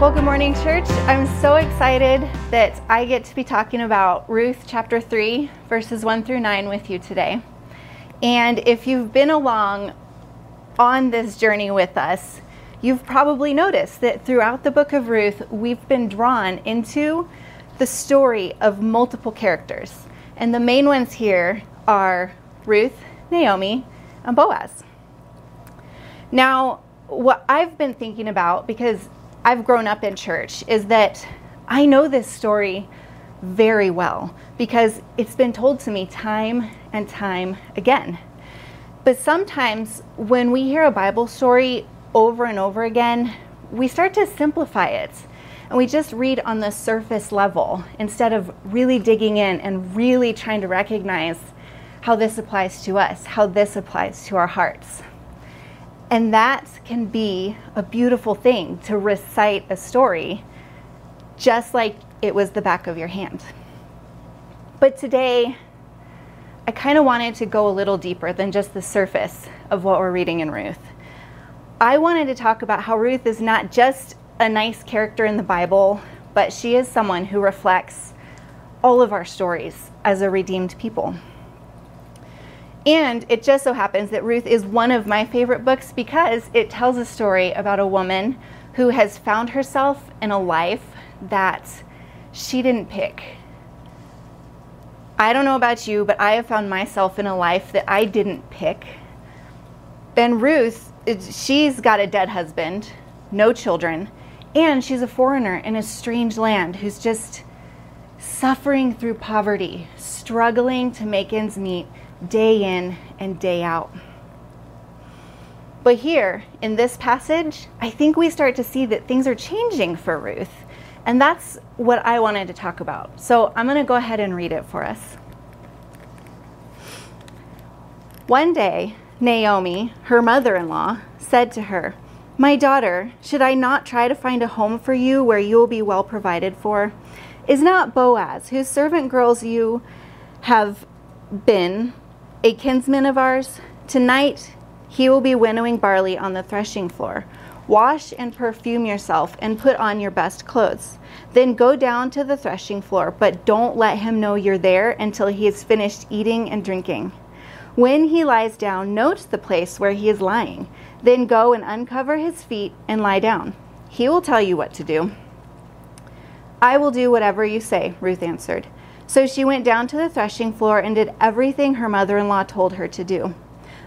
Well, good morning, church. I'm so excited that I get to be talking about Ruth chapter 3, verses 1 through 9 with you today. And if you've been along on this journey with us, you've probably noticed that throughout the book of Ruth, we've been drawn into the story of multiple characters. And the main ones here are Ruth, Naomi, and Boaz. Now, what I've been thinking about, because I've grown up in church is that I know this story very well because it's been told to me time and time again. But sometimes when we hear a Bible story over and over again, we start to simplify it and we just read on the surface level instead of really digging in and really trying to recognize how this applies to us, how this applies to our hearts. And that can be a beautiful thing to recite a story just like it was the back of your hand. But today, I kind of wanted to go a little deeper than just the surface of what we're reading in Ruth. I wanted to talk about how Ruth is not just a nice character in the Bible, but she is someone who reflects all of our stories as a redeemed people. And it just so happens that Ruth is one of my favorite books because it tells a story about a woman who has found herself in a life that she didn't pick. I don't know about you, but I have found myself in a life that I didn't pick. And Ruth, she's got a dead husband, no children, and she's a foreigner in a strange land who's just suffering through poverty, struggling to make ends meet day in and day out. But here in this passage, I think we start to see that things are changing for Ruth. And that's what I wanted to talk about. So I'm going to go ahead and read it for us. One day, Naomi, her mother in law, said to her, My daughter, should I not try to find a home for you where you will be well provided for? Is not Boaz, whose servant girls you have been, a kinsman of ours. Tonight he will be winnowing barley on the threshing floor. Wash and perfume yourself and put on your best clothes. Then go down to the threshing floor, but don't let him know you're there until he has finished eating and drinking. When he lies down, note the place where he is lying. Then go and uncover his feet and lie down. He will tell you what to do. I will do whatever you say, Ruth answered. So she went down to the threshing floor and did everything her mother in law told her to do.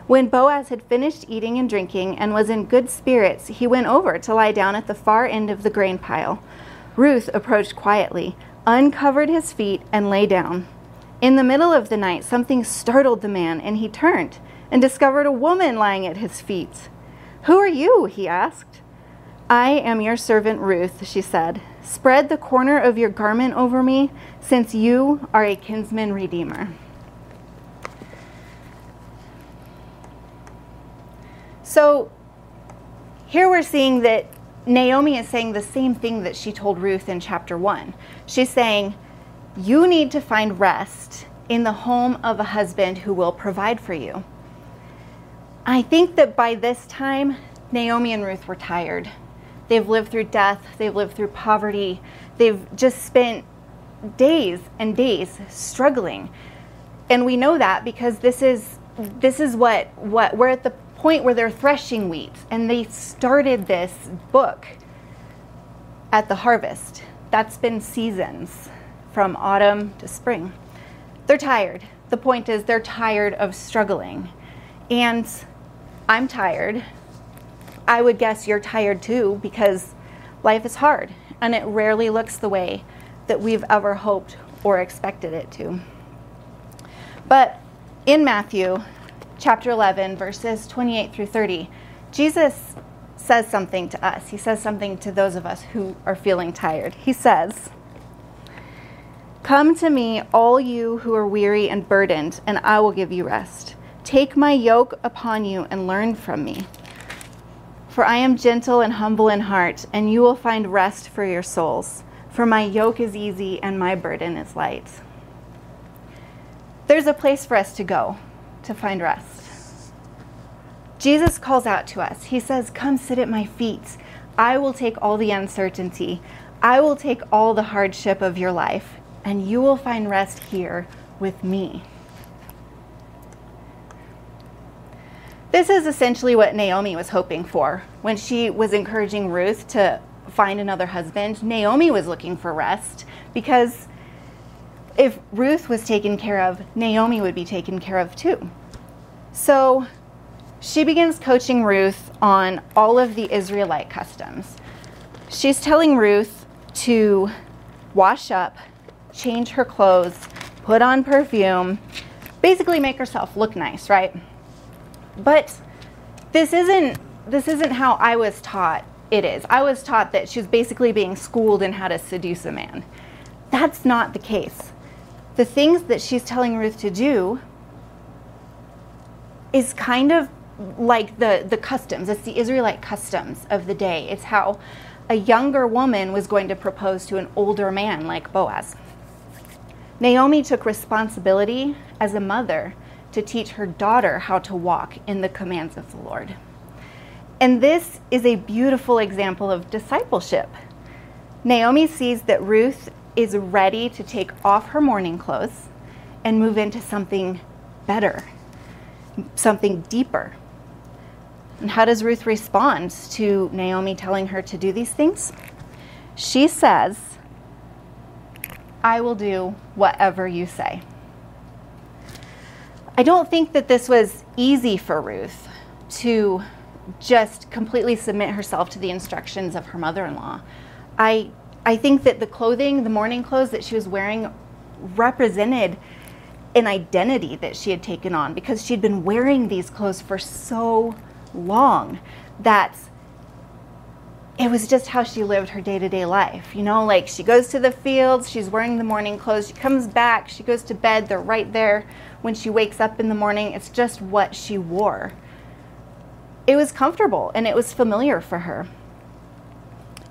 When Boaz had finished eating and drinking and was in good spirits, he went over to lie down at the far end of the grain pile. Ruth approached quietly, uncovered his feet, and lay down. In the middle of the night, something startled the man, and he turned and discovered a woman lying at his feet. Who are you? he asked. I am your servant Ruth, she said. Spread the corner of your garment over me, since you are a kinsman redeemer. So here we're seeing that Naomi is saying the same thing that she told Ruth in chapter 1. She's saying, You need to find rest in the home of a husband who will provide for you. I think that by this time, Naomi and Ruth were tired. They've lived through death, they've lived through poverty, they've just spent days and days struggling. And we know that because this is this is what what we're at the point where they're threshing wheat and they started this book at the harvest. That's been seasons from autumn to spring. They're tired. The point is they're tired of struggling. And I'm tired I would guess you're tired too because life is hard and it rarely looks the way that we've ever hoped or expected it to. But in Matthew chapter 11, verses 28 through 30, Jesus says something to us. He says something to those of us who are feeling tired. He says, Come to me, all you who are weary and burdened, and I will give you rest. Take my yoke upon you and learn from me for I am gentle and humble in heart, and you will find rest for your souls. For my yoke is easy and my burden is light. There's a place for us to go to find rest. Jesus calls out to us. He says, Come sit at my feet. I will take all the uncertainty. I will take all the hardship of your life, and you will find rest here with me. This is essentially what Naomi was hoping for when she was encouraging Ruth to find another husband. Naomi was looking for rest because if Ruth was taken care of, Naomi would be taken care of too. So she begins coaching Ruth on all of the Israelite customs. She's telling Ruth to wash up, change her clothes, put on perfume, basically make herself look nice, right? But this isn't this isn't how I was taught it is. I was taught that she was basically being schooled in how to seduce a man. That's not the case. The things that she's telling Ruth to do is kind of like the, the customs. It's the Israelite customs of the day. It's how a younger woman was going to propose to an older man like Boaz. Naomi took responsibility as a mother to teach her daughter how to walk in the commands of the Lord. And this is a beautiful example of discipleship. Naomi sees that Ruth is ready to take off her mourning clothes and move into something better, something deeper. And how does Ruth respond to Naomi telling her to do these things? She says, I will do whatever you say. I don't think that this was easy for Ruth to just completely submit herself to the instructions of her mother in law. I, I think that the clothing, the mourning clothes that she was wearing, represented an identity that she had taken on because she'd been wearing these clothes for so long that it was just how she lived her day to day life. You know, like she goes to the fields, she's wearing the mourning clothes, she comes back, she goes to bed, they're right there when she wakes up in the morning. It's just what she wore. It was comfortable and it was familiar for her.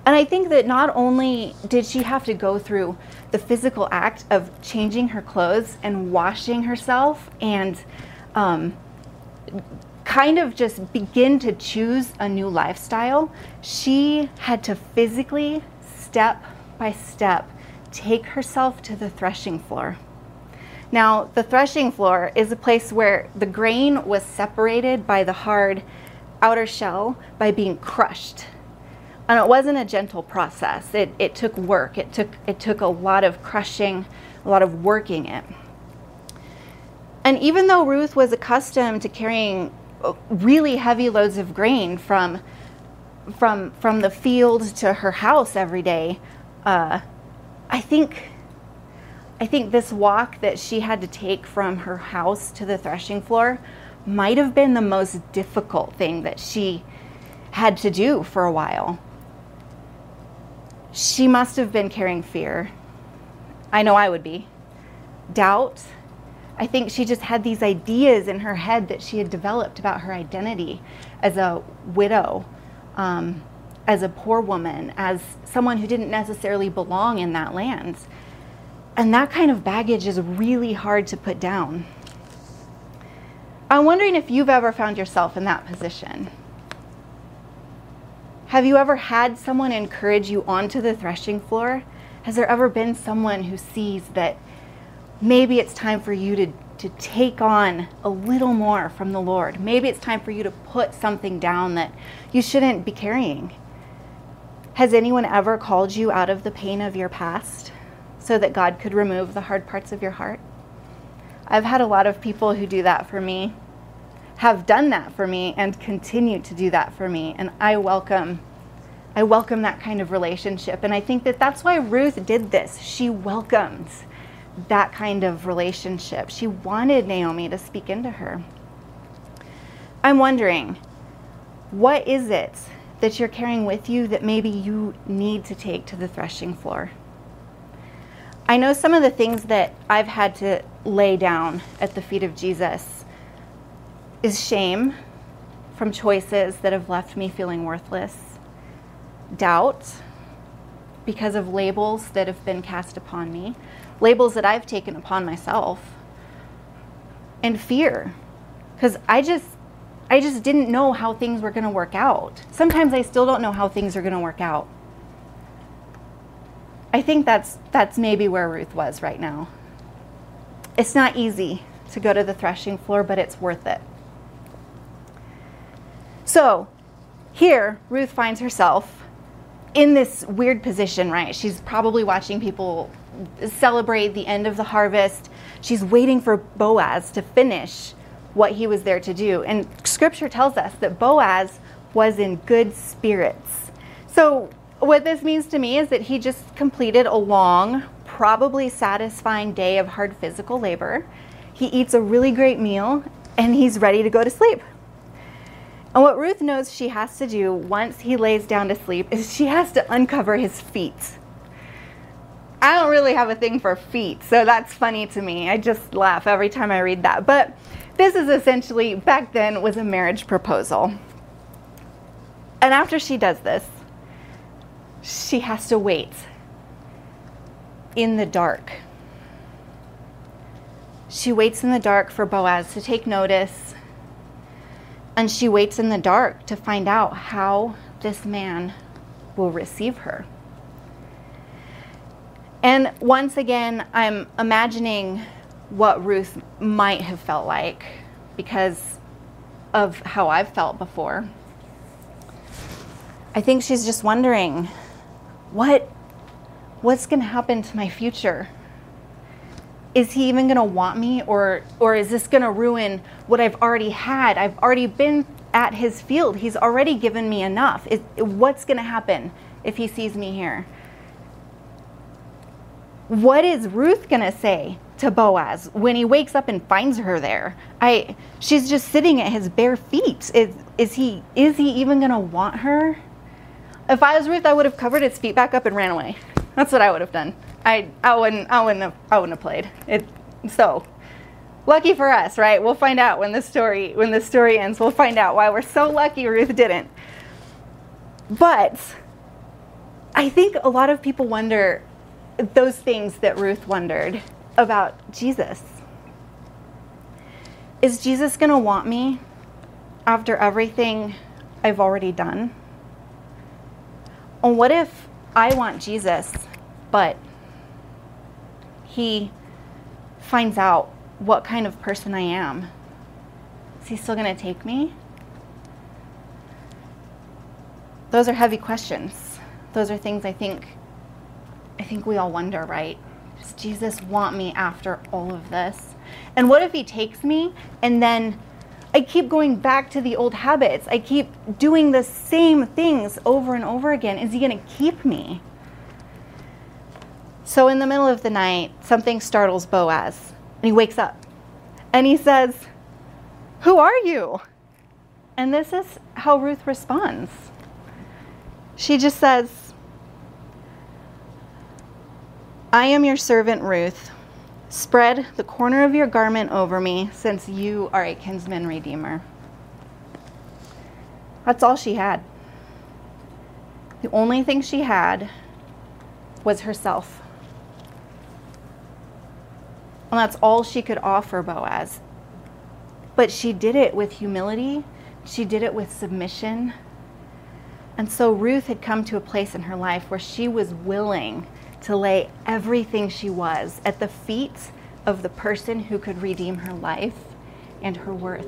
And I think that not only did she have to go through the physical act of changing her clothes and washing herself and um, kind of just begin to choose a new lifestyle, she had to physically, step by step, take herself to the threshing floor. Now, the threshing floor is a place where the grain was separated by the hard outer shell by being crushed. And it wasn't a gentle process. It, it took work. It took, it took a lot of crushing, a lot of working it. And even though Ruth was accustomed to carrying really heavy loads of grain from from from the field to her house every day. Uh, I think I think this walk that she had to take from her house to the threshing floor might have been the most difficult thing that she had to do for a while. She must have been carrying fear. I know I would be. Doubt, I think she just had these ideas in her head that she had developed about her identity as a widow, um, as a poor woman, as someone who didn't necessarily belong in that land. And that kind of baggage is really hard to put down. I'm wondering if you've ever found yourself in that position. Have you ever had someone encourage you onto the threshing floor? Has there ever been someone who sees that maybe it's time for you to, to take on a little more from the Lord. Maybe it's time for you to put something down that you shouldn't be carrying. Has anyone ever called you out of the pain of your past so that God could remove the hard parts of your heart? I've had a lot of people who do that for me, have done that for me, and continue to do that for me. And I welcome. I welcome that kind of relationship. And I think that that's why Ruth did this. She welcomed that kind of relationship. She wanted Naomi to speak into her. I'm wondering, what is it that you're carrying with you that maybe you need to take to the threshing floor? I know some of the things that I've had to lay down at the feet of Jesus is shame from choices that have left me feeling worthless, doubt because of labels that have been cast upon me, labels that I've taken upon myself, and fear. Because I just, I just didn't know how things were going to work out. Sometimes I still don't know how things are going to work out. I think that's that's maybe where Ruth was right now. It's not easy to go to the threshing floor, but it's worth it. So, here Ruth finds herself in this weird position, right? She's probably watching people celebrate the end of the harvest. She's waiting for Boaz to finish what he was there to do. And scripture tells us that Boaz was in good spirits. So, what this means to me is that he just completed a long, probably satisfying day of hard physical labor. He eats a really great meal and he's ready to go to sleep. And what Ruth knows she has to do once he lays down to sleep is she has to uncover his feet. I don't really have a thing for feet, so that's funny to me. I just laugh every time I read that. But this is essentially, back then, was a marriage proposal. And after she does this, she has to wait in the dark. She waits in the dark for Boaz to take notice and she waits in the dark to find out how this man will receive her. And once again, I'm imagining what Ruth might have felt like because of how I've felt before. I think she's just wondering what what's going to happen to my future? is he even going to want me or or is this going to ruin what I've already had? I've already been at his field. He's already given me enough. Is, what's going to happen if he sees me here? What is Ruth going to say to Boaz when he wakes up and finds her there? I she's just sitting at his bare feet. Is is he is he even going to want her? If I was Ruth, I would have covered his feet back up and ran away. That's what I would have done. I I wouldn't I wouldn't have I wouldn't have played it. So lucky for us, right? We'll find out when the story when the story ends. We'll find out why we're so lucky Ruth didn't. But I think a lot of people wonder those things that Ruth wondered about Jesus. Is Jesus going to want me after everything I've already done? And what if I want Jesus, but he finds out what kind of person I am, is he still going to take me? Those are heavy questions. Those are things I think I think we all wonder, right? Does Jesus want me after all of this? And what if he takes me and then I keep going back to the old habits? I keep doing the same things over and over again. Is he going to keep me? So in the middle of the night, something startles Boaz, and he wakes up. And he says, Who are you? And this is how Ruth responds. She just says, I am your servant Ruth. Spread the corner of your garment over me, since you are a kinsman redeemer. That's all she had. The only thing she had was herself. And that's all she could offer Boaz. But she did it with humility, she did it with submission. And so Ruth had come to a place in her life where she was willing to lay everything she was at the feet of the person who could redeem her life and her worth.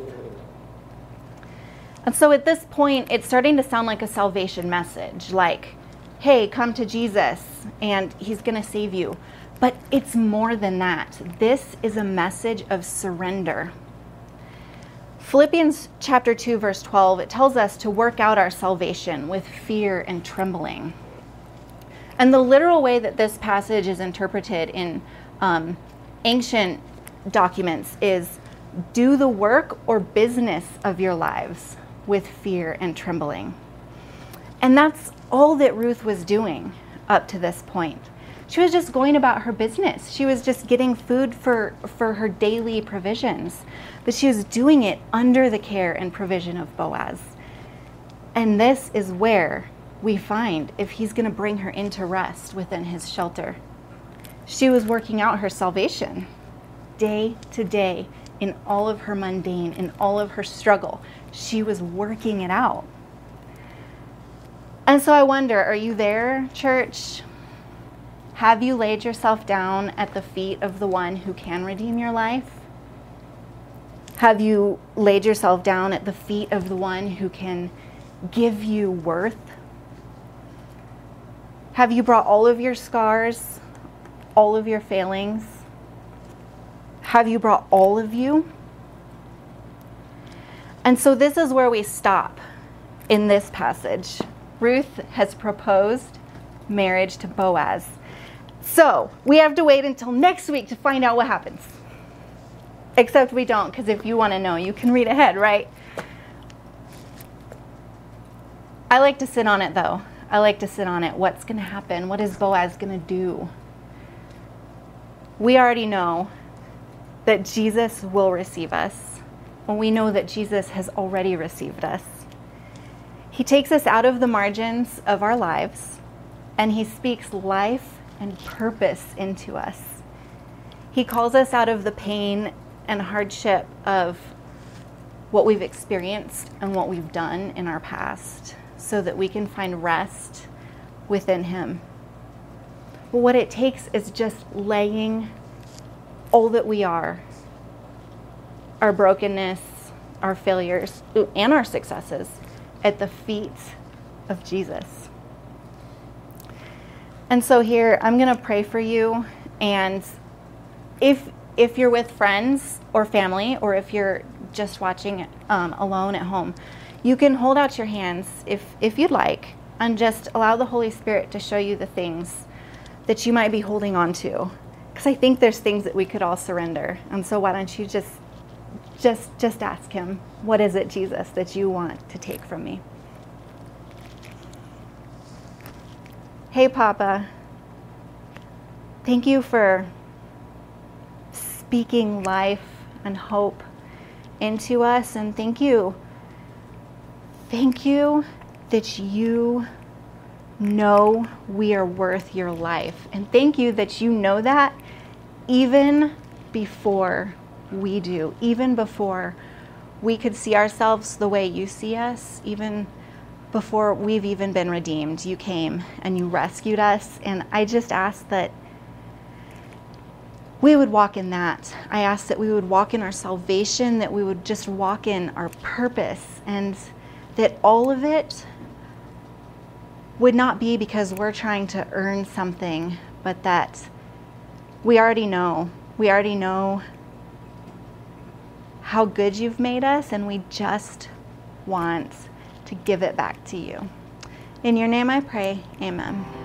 And so at this point, it's starting to sound like a salvation message like, hey, come to Jesus and he's going to save you. But it's more than that. This is a message of surrender. Philippians chapter 2 verse 12 it tells us to work out our salvation with fear and trembling. And the literal way that this passage is interpreted in um, ancient documents is do the work or business of your lives with fear and trembling. And that's all that Ruth was doing up to this point. She was just going about her business. She was just getting food for, for her daily provisions. But she was doing it under the care and provision of Boaz. And this is where we find if he's going to bring her into rest within his shelter. She was working out her salvation day to day, in all of her mundane, in all of her struggle. She was working it out. And so I wonder are you there, church? Have you laid yourself down at the feet of the one who can redeem your life? Have you laid yourself down at the feet of the one who can give you worth? Have you brought all of your scars, all of your failings? Have you brought all of you? And so this is where we stop in this passage. Ruth has proposed marriage to Boaz. So we have to wait until next week to find out what happens. Except we don't, because if you want to know, you can read ahead, right? I like to sit on it though. I like to sit on it. What's going to happen? What is Boaz going to do? We already know that Jesus will receive us. And we know that Jesus has already received us. He takes us out of the margins of our lives and he speaks life and purpose into us. He calls us out of the pain and hardship of what we've experienced and what we've done in our past so that we can find rest within Him. But what it takes is just laying all that we are our brokenness, our failures, and our successes at the feet of Jesus. And so here I'm going to pray for you and if if you're with friends or family or if you're just watching um, alone at home, you can hold out your hands if if you'd like and just allow the Holy Spirit to show you the things that you might be holding on to because I think there's things that we could all surrender. And so why don't you just just just ask him, what is it, Jesus, that you want to take from me? Hey, Papa. Thank you for speaking life and hope into us. And thank you. Thank you that you know we are worth your life. And thank you that you know that even before we do, even before we could see ourselves the way you see us, even before we've even been redeemed. You came and you rescued us. And I just ask that we would walk in that. I ask that we would walk in our salvation, that we would just walk in our purpose, and that all of it would not be because we're trying to earn something, but that we already know. We already know how good you've made us, and we just want to give it back to you. In your name I pray, amen.